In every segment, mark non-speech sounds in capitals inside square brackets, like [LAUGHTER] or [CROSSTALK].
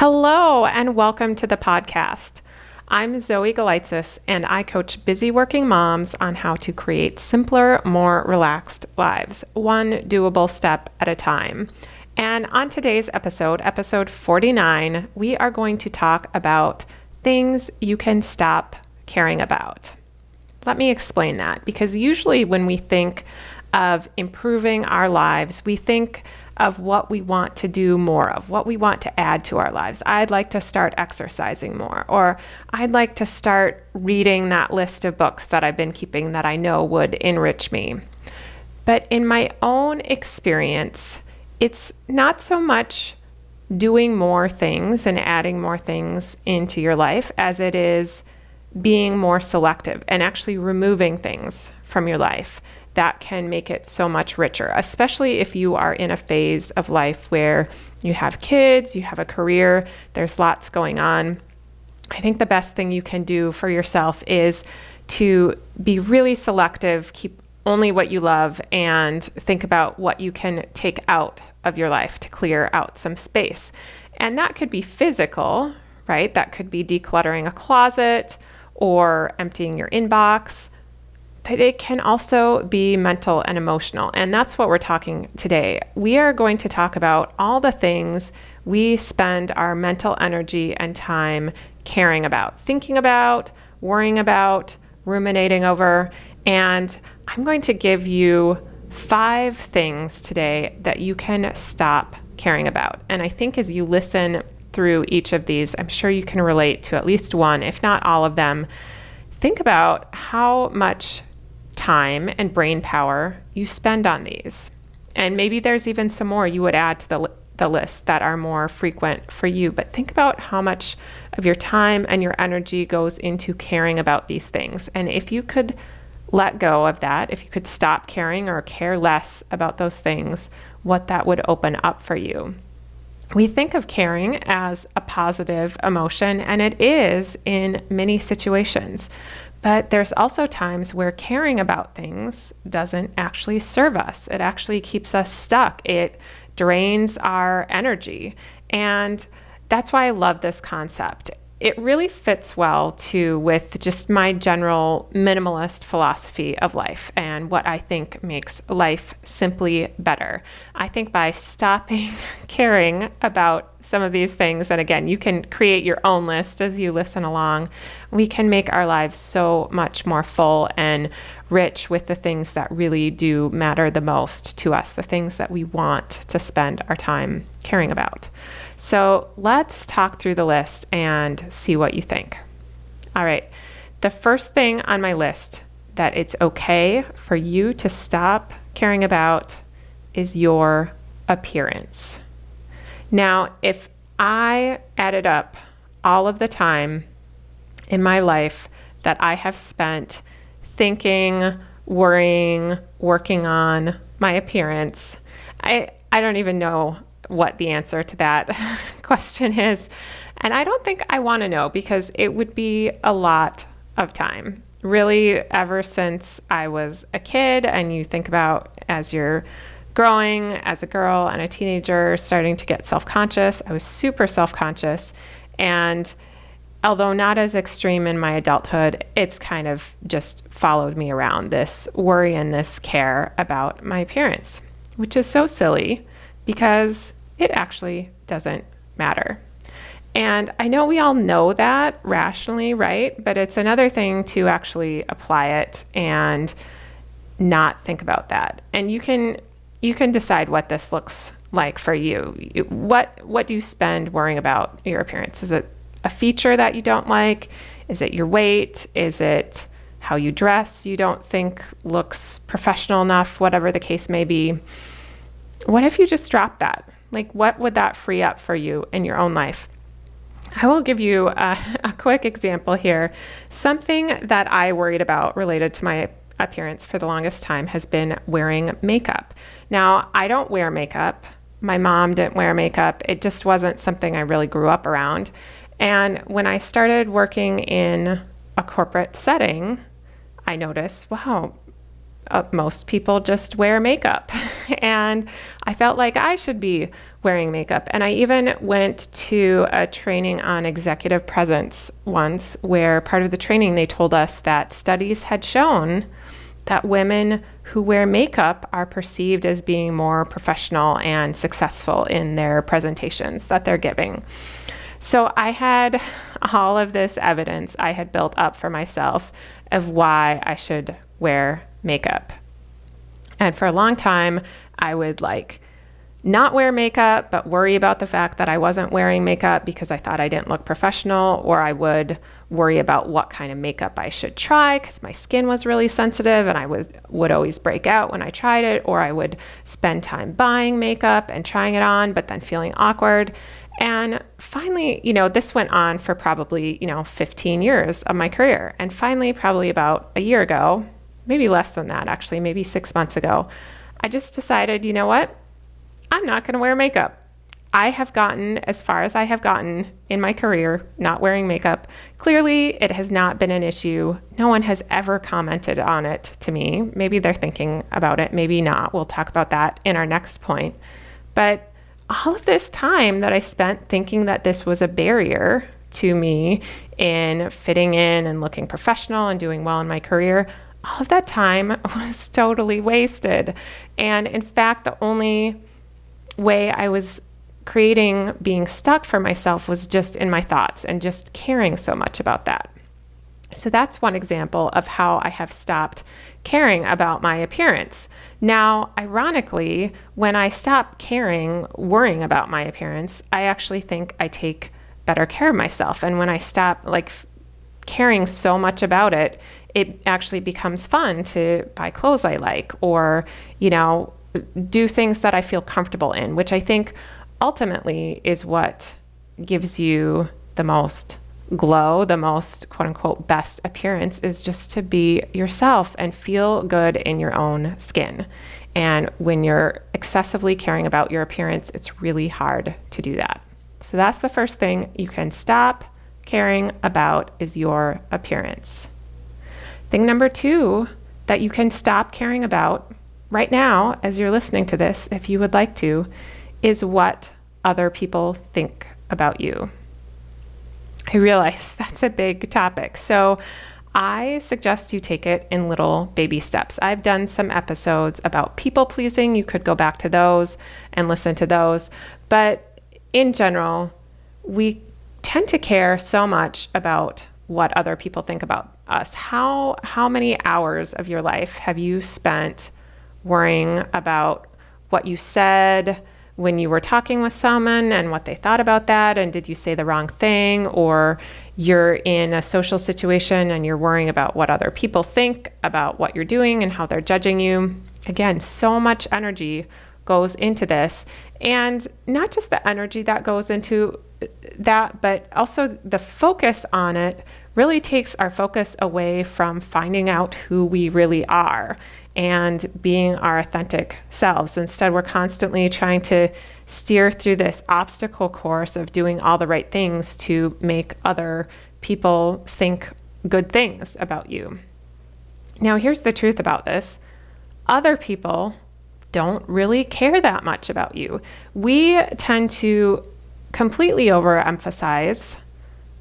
Hello, and welcome to the podcast. I'm Zoe Galitzis, and I coach busy working moms on how to create simpler, more relaxed lives, one doable step at a time. And on today's episode, episode 49, we are going to talk about things you can stop caring about. Let me explain that because usually when we think of improving our lives, we think of what we want to do more of, what we want to add to our lives. I'd like to start exercising more, or I'd like to start reading that list of books that I've been keeping that I know would enrich me. But in my own experience, it's not so much doing more things and adding more things into your life as it is being more selective and actually removing things from your life that can make it so much richer, especially if you are in a phase of life where you have kids, you have a career, there's lots going on. I think the best thing you can do for yourself is to be really selective, keep only what you love, and think about what you can take out of your life to clear out some space. And that could be physical, right? That could be decluttering a closet or emptying your inbox but it can also be mental and emotional. And that's what we're talking today. We are going to talk about all the things we spend our mental energy and time caring about, thinking about, worrying about, ruminating over. And I'm going to give you five things today that you can stop caring about. And I think as you listen through each of these, I'm sure you can relate to at least one, if not all of them. Think about how much time and brain power you spend on these. And maybe there's even some more you would add to the, the list that are more frequent for you. But think about how much of your time and your energy goes into caring about these things. And if you could let go of that, if you could stop caring or care less about those things, what that would open up for you. We think of caring as a positive emotion, and it is in many situations. But there's also times where caring about things doesn't actually serve us. It actually keeps us stuck. It drains our energy. And that's why I love this concept it really fits well too with just my general minimalist philosophy of life and what I think makes life simply better. I think by stopping [LAUGHS] caring about some of these things, and again, you can create your own list as you listen along, we can make our lives so much more full and rich with the things that really do matter the most to us, the things that we want to spend our time caring about. So let's talk through the list and see what you think. All right. The first thing on my list that it's okay for you to stop caring about is your appearance. Now, if I added up all of the time in my life that I have spent thinking, worrying, working on my appearance, I, I don't even know what the answer to that [LAUGHS] question is. And I don't think I want to know because it would be a lot of time. Really, ever since I was a kid, and you think about as you're growing as a girl and a teenager, starting to get self conscious, I was super self conscious. And although not as extreme in my adulthood, it's kind of just followed me around this worry and this care about my appearance, which is so silly because it actually doesn't matter. And I know we all know that rationally, right? But it's another thing to actually apply it and not think about that. And you can you can decide what this looks like for you. What what do you spend worrying about your appearance? Is it a feature that you don't like? Is it your weight? Is it how you dress you don't think looks professional enough, whatever the case may be? What if you just drop that? Like, what would that free up for you in your own life? I will give you a, [LAUGHS] a, quick example here. Something that I worried about related to my appearance for the longest time has been wearing makeup. Now, I don't wear makeup. My mom didn't wear makeup. It just wasn't something I really grew up around. And when I started working in a corporate setting, I noticed, wow, uh, most people just wear makeup. [LAUGHS] and I felt like I should be wearing makeup. And I even went to a training on executive presence once, where part of the training they told us that studies had shown that women who wear makeup are perceived as being more professional and successful in their presentations that they're giving. So I had all of this evidence I had built up for myself of why I should wear makeup. And for a long time, I would like not wear makeup, but worry about the fact that I wasn't wearing makeup because I thought I didn't look professional, or I would worry about what kind of makeup I should try because my skin was really sensitive and I was, would always break out when I tried it, or I would spend time buying makeup and trying it on, but then feeling awkward. And finally, you know, this went on for probably, you know, 15 years of my career. And finally, probably about a year ago, maybe less than that, actually, maybe six months ago, I just decided, you know what? I'm not going to wear makeup. I have gotten as far as I have gotten in my career not wearing makeup. Clearly, it has not been an issue. No one has ever commented on it to me. Maybe they're thinking about it, maybe not. We'll talk about that in our next point. But all of this time that I spent thinking that this was a barrier to me in fitting in and looking professional and doing well in my career, all of that time [LAUGHS] was totally wasted. And in fact, the only way I was creating being stuck for myself was just in my thoughts and just caring so much about that. So that's one example of how I have stopped caring about my appearance. Now, ironically, when I stop caring, worrying about my appearance, I actually think I take better care of myself. And when I stop like caring so much about it, it actually becomes fun to buy clothes I like or, you know, do things that I feel comfortable in, which I think ultimately is what gives you the most glow, the most quote unquote best appearance is just to be yourself and feel good in your own skin. And when you're excessively caring about your appearance, it's really hard to do that. So that's the first thing you can stop caring about is your appearance. Thing number two that you can stop caring about right now, as you're listening to this, if you would like to, is what other people think about you. I realize [LAUGHS] that's a big topic. So I suggest you take it in little baby steps. I've done some episodes about people pleasing. You could go back to those and listen to those. But in general, we tend to care so much about what other people think about us. How how many hours of your life have you spent worrying about what you said, when you were talking with someone and what they thought about that and did you say the wrong thing or you're in a social situation and you're worrying about what other people think about what you're doing and how they're judging you. Again so much energy goes into this and not just the energy that goes into that but also the focus on it really takes our focus away from finding out who we really are and being our authentic selves. Instead, we're constantly trying to steer through this obstacle course of doing all the right things to make other people think good things about you. Now, here's the truth about this other people don't really care that much about you. We tend to completely overemphasize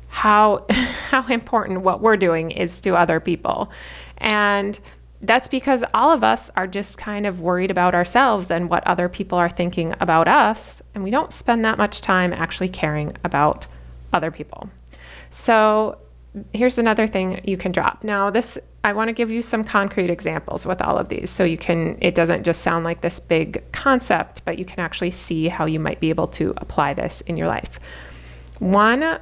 how [LAUGHS] how important what we're doing is to other people. And that's because all of us are just kind of worried about ourselves and what other people are thinking about us. And we don't spend that much time actually caring about other people. So here's another thing you can drop. Now, this, I want to give you some concrete examples with all of these so you can, it doesn't just sound like this big concept, but you can actually see how you might be able to apply this in your life. One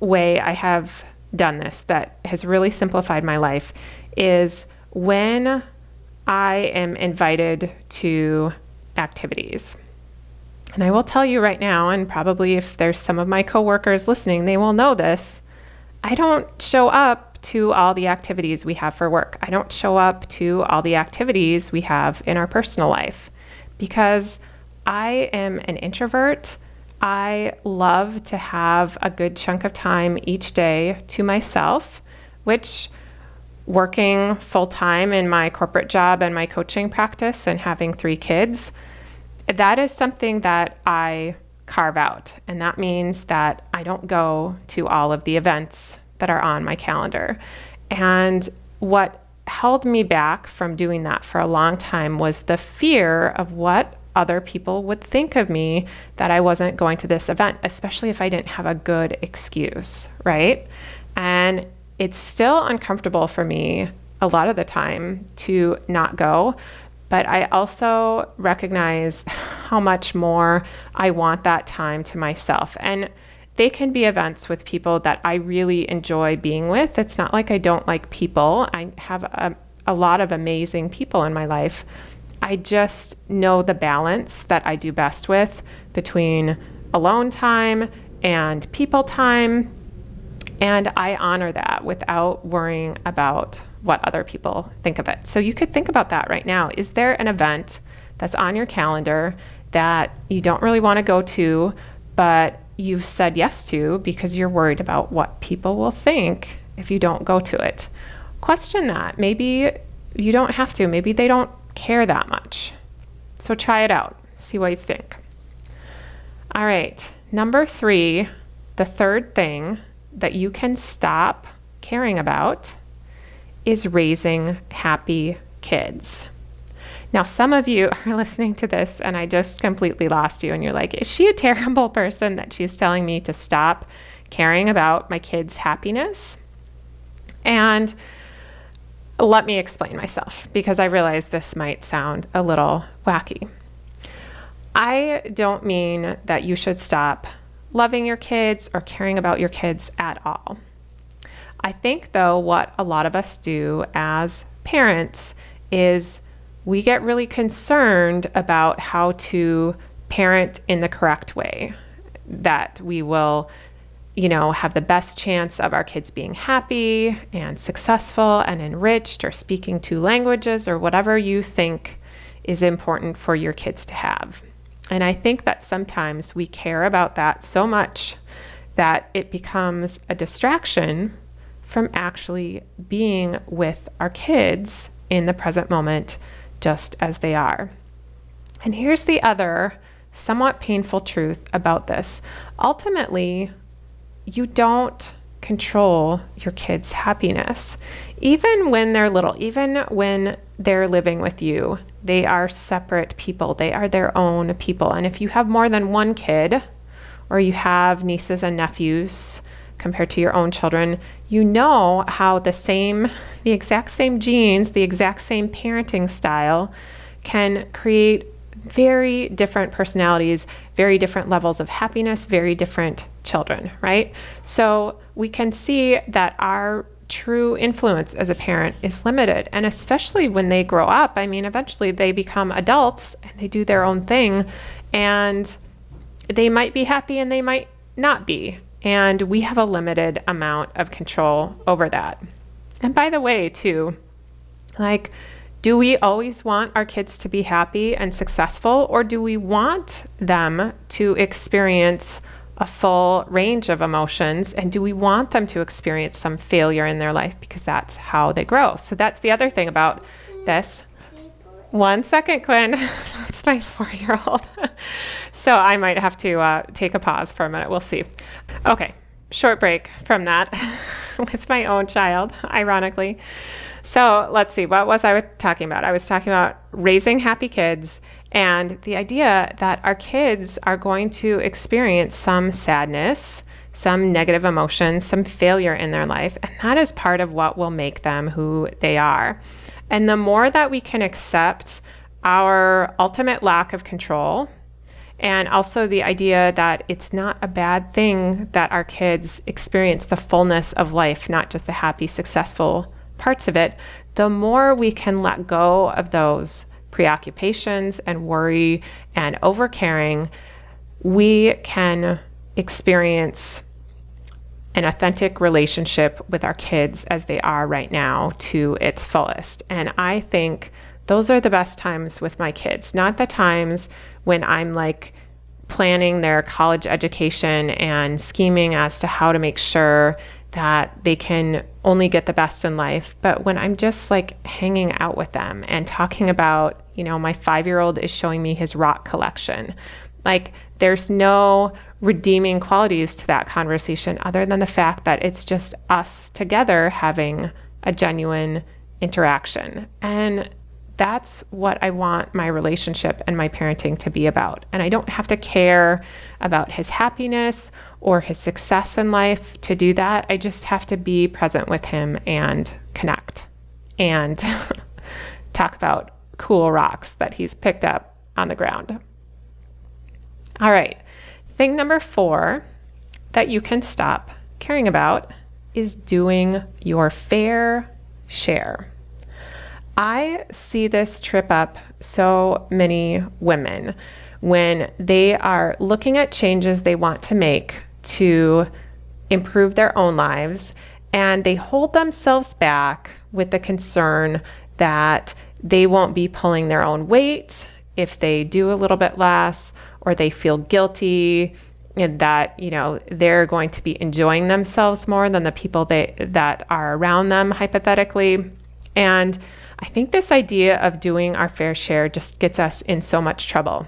way I have done this that has really simplified my life is when I am invited to activities. And I will tell you right now, and probably if there's some of my coworkers listening, they will know this. I don't show up to all the activities we have for work. I don't show up to all the activities we have in our personal life because I am an introvert. I love to have a good chunk of time each day to myself, which working full time in my corporate job and my coaching practice and having three kids, that is something that I carve out. And that means that I don't go to all of the events that are on my calendar. And what held me back from doing that for a long time was the fear of what other people would think of me that I wasn't going to this event, especially if I didn't have a good excuse, right? And it's still uncomfortable for me a lot of the time to not go. But I also recognize how much more I want that time to myself. And they can be events with people that I really enjoy being with. It's not like I don't like people, I have a, a lot of amazing people in my life. I just know the balance that I do best with between alone time and people time and I honor that without worrying about what other people think of it. So you could think about that right now. Is there an event that's on your calendar that you don't really want to go to, but you've said yes to because you're worried about what people will think if you don't go to it? Question that. Maybe you don't have to. Maybe they don't care that much. So try it out. See what you think. All right. Number three, the third thing that you can stop caring about is raising happy kids. Now, some of you [LAUGHS] are listening to this and I just completely lost you, and you're like, is she a terrible [LAUGHS] person that she's telling me to stop caring about my kids' happiness? And let me explain myself because I realize this might sound a little wacky. I don't mean that you should stop loving your kids or caring about your kids at all. I think, though, what a lot of us do as parents is we get really concerned about how to parent in the correct way, that we will, you know, have the best chance of our kids being happy and successful and enriched or speaking two languages or whatever you think is important for your kids to have. And I think that sometimes we care about that so much that it becomes a distraction from actually being with our kids in the present moment just as they are. And here's the other somewhat painful truth about this ultimately, you don't control your kids' happiness. Even when they're little, even when they're living with you, they are separate people. They are their own people. And if you have more than one kid, or you have nieces and nephews compared to your own children, you know how the same, the exact same genes, the exact same parenting style can create very different personalities, very different levels of happiness, very different children, right? So we can see that our true influence as a parent is limited. And especially when they grow up, I mean, eventually they become adults and they do their own thing. And they might be happy and they might not be. And we have a limited amount of control over that. And by the way, too, like, do we always want our kids to be happy and successful, or do we want them to experience a full range of emotions? And do we want them to experience some failure in their life because that's how they grow? So that's the other thing about this. One second, Quinn. [LAUGHS] That's my four year old. [LAUGHS] so I might have to uh, take a pause for a minute. We'll see. Okay, short break from that [LAUGHS] [LAUGHS] with my own child, ironically. So let's see, what was I talking about? I was talking about raising happy kids and the idea that our kids are going to experience some sadness, some negative emotions, some failure in their life. And that is part of what will make them who they are. And the more that we can accept our ultimate lack of control, and also the idea that it's not a bad thing that our kids experience the fullness of life, not just the happy, successful parts of it, the more we can let go of those preoccupations and worry and overcaring, we can experience an authentic relationship with our kids as they are right now to its fullest. And I think those are the best times with my kids, not the times when I'm like planning their college education and scheming as to how to make sure that they can only get the best in life. But when I'm just like hanging out with them and talking about, you know, my five year old is showing me his rock collection, like there's no redeeming qualities to that conversation other than the fact that it's just us together having a genuine interaction. And that's what I want my relationship and my parenting to be about. And I don't have to care about his happiness or his success in life to do that. I just have to be present with him and connect and [LAUGHS] talk about cool rocks that he's picked up on the ground. All right. Thing number four that you can stop caring about is doing your fair share. I see this trip up so many women when they are looking at changes they want to make to improve their own lives and they hold themselves back with the concern that they won't be pulling their own weight if they do a little bit less or they feel guilty and that you know they're going to be enjoying themselves more than the people they, that are around them hypothetically. And I think this idea of doing our fair share just gets us in so much trouble.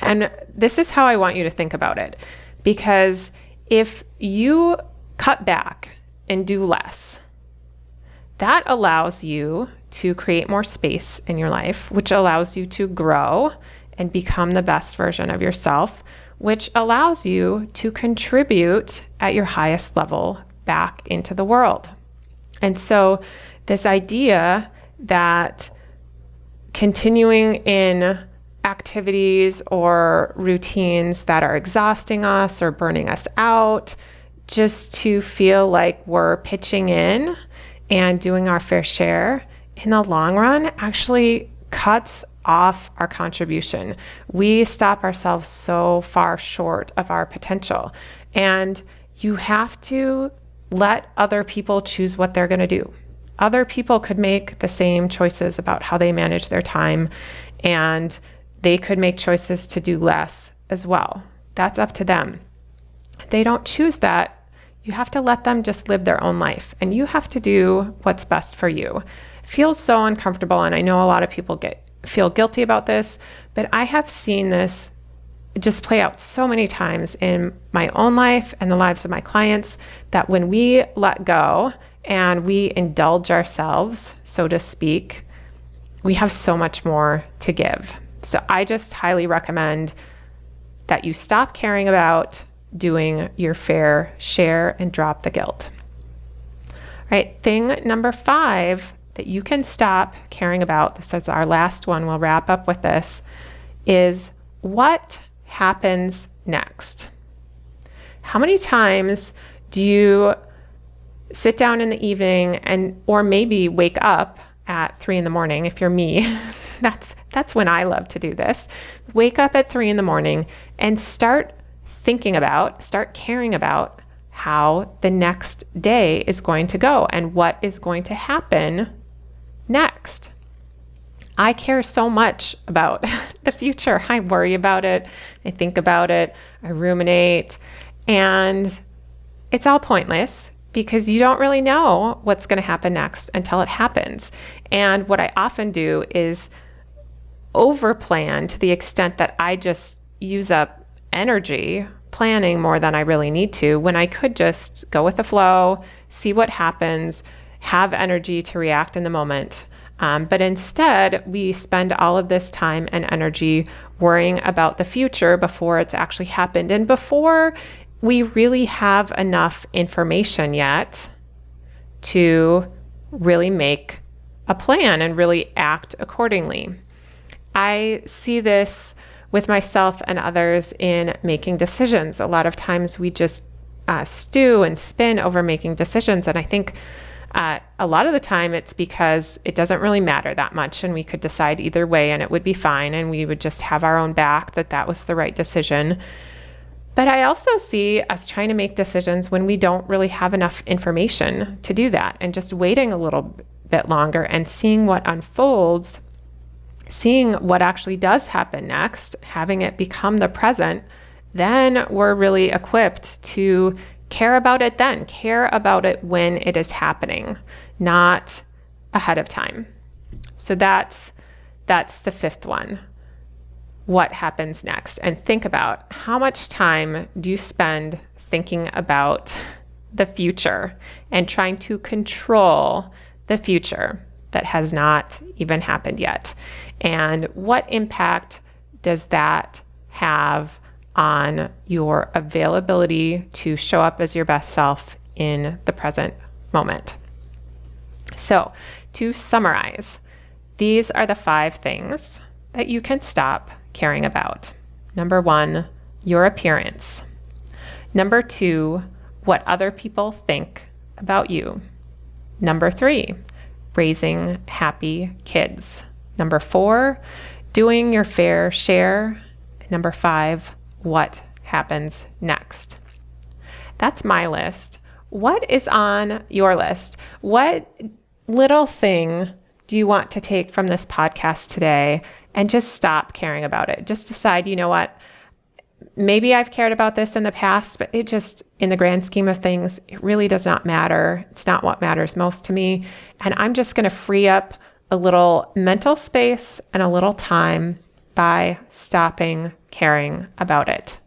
And this is how I want you to think about it. Because if you cut back and do less, that allows you to create more space in your life, which allows you to grow and become the best version of yourself, which allows you to contribute at your highest level back into the world. And so, this idea that continuing in activities or routines that are exhausting us or burning us out, just to feel like we're pitching in and doing our fair share, in the long run, actually cuts off our contribution. We stop ourselves so far short of our potential. And you have to let other people choose what they're going to do other people could make the same choices about how they manage their time, and they could make choices to do less as well. That's up to them. They don't choose that, you have to let them just live their own life, and you have to do what's best for you. It feels so uncomfortable, and I know a lot of people get feel guilty about this, but I have seen this just play out so many times in my own life and the lives of my clients that when we let go and we indulge ourselves, so to speak, we have so much more to give. So I just highly recommend that you stop caring about doing your fair share and drop the guilt. All right, thing number five that you can stop caring about, this is our last one, we'll wrap up with this, is what happens next? How many times do you sit down in the evening and or maybe wake up at three in the morning if you're me. [LAUGHS] That's that's when i love to do this. Wake up at three in the morning and start thinking about start caring about how the next day is going to go and what is going to happen next. I care so much about [LAUGHS] the future. I worry about it. I think about it. I ruminate. And it's all pointless because you don't really know what's going to happen next until it happens. And what I often do is overplan to the extent that I just use up energy planning more than I really need to when I could just go with the flow, see what happens, have energy to react in the moment. Um, but instead, we spend all of this time and energy worrying about the future before it's actually happened. And before we really have enough information yet to really make a plan and really act accordingly. I see this with myself and others in making decisions. A lot of times we just uh, stew and spin over making decisions. And I think uh, a lot of the time it's because it doesn't really matter that much and we could decide either way and it would be fine and we would just have our own back that that was the right decision. But I also see us trying to make decisions when we don't really have enough information to do that and just waiting a little bit longer and seeing what unfolds, seeing what actually does happen next, having it become the present, then we're really equipped to care about it then. Care about it when it is happening, not ahead of time. So that's that's the fifth one. What happens next? And think about how much time do you spend thinking about the future and trying to control the future that has not even happened yet? And what impact does that have on your availability to show up as your best self in the present moment? So, to summarize, these are the five things that you can stop caring about. Number one, your appearance. Number two, what other people think about you. Number three, raising happy kids. Number four, doing your fair share. Number five, what happens next. That's my list. What is on your list? What little thing do you want to take from this podcast today and just stop caring about it? Just decide, you know what? Maybe I've cared about this in the past, but it just, in the grand scheme of things, it really does not matter. It's not what matters most to me. And I'm just going to free up a little mental space and a little time by stopping caring about it.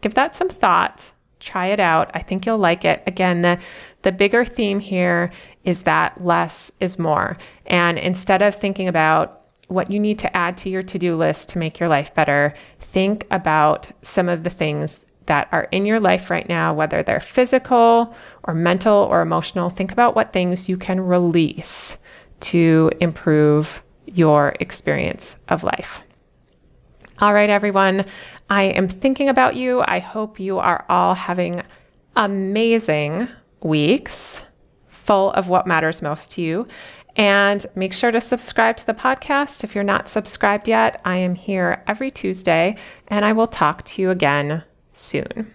Give that some thought. Try it out. I think you'll like it. Again, the the bigger theme here is that less is more. And instead of thinking about what you need to add to your to do list to make your life better, think about some of the things that are in your life right now, whether they're physical or mental or emotional. Think about what things you can release to improve your experience of life. All right, everyone, I am thinking about you. I hope you are all having amazing weeks full of what matters most to you. And make sure to subscribe to the podcast if you're not subscribed yet. I am here every Tuesday, and I will talk to you again soon.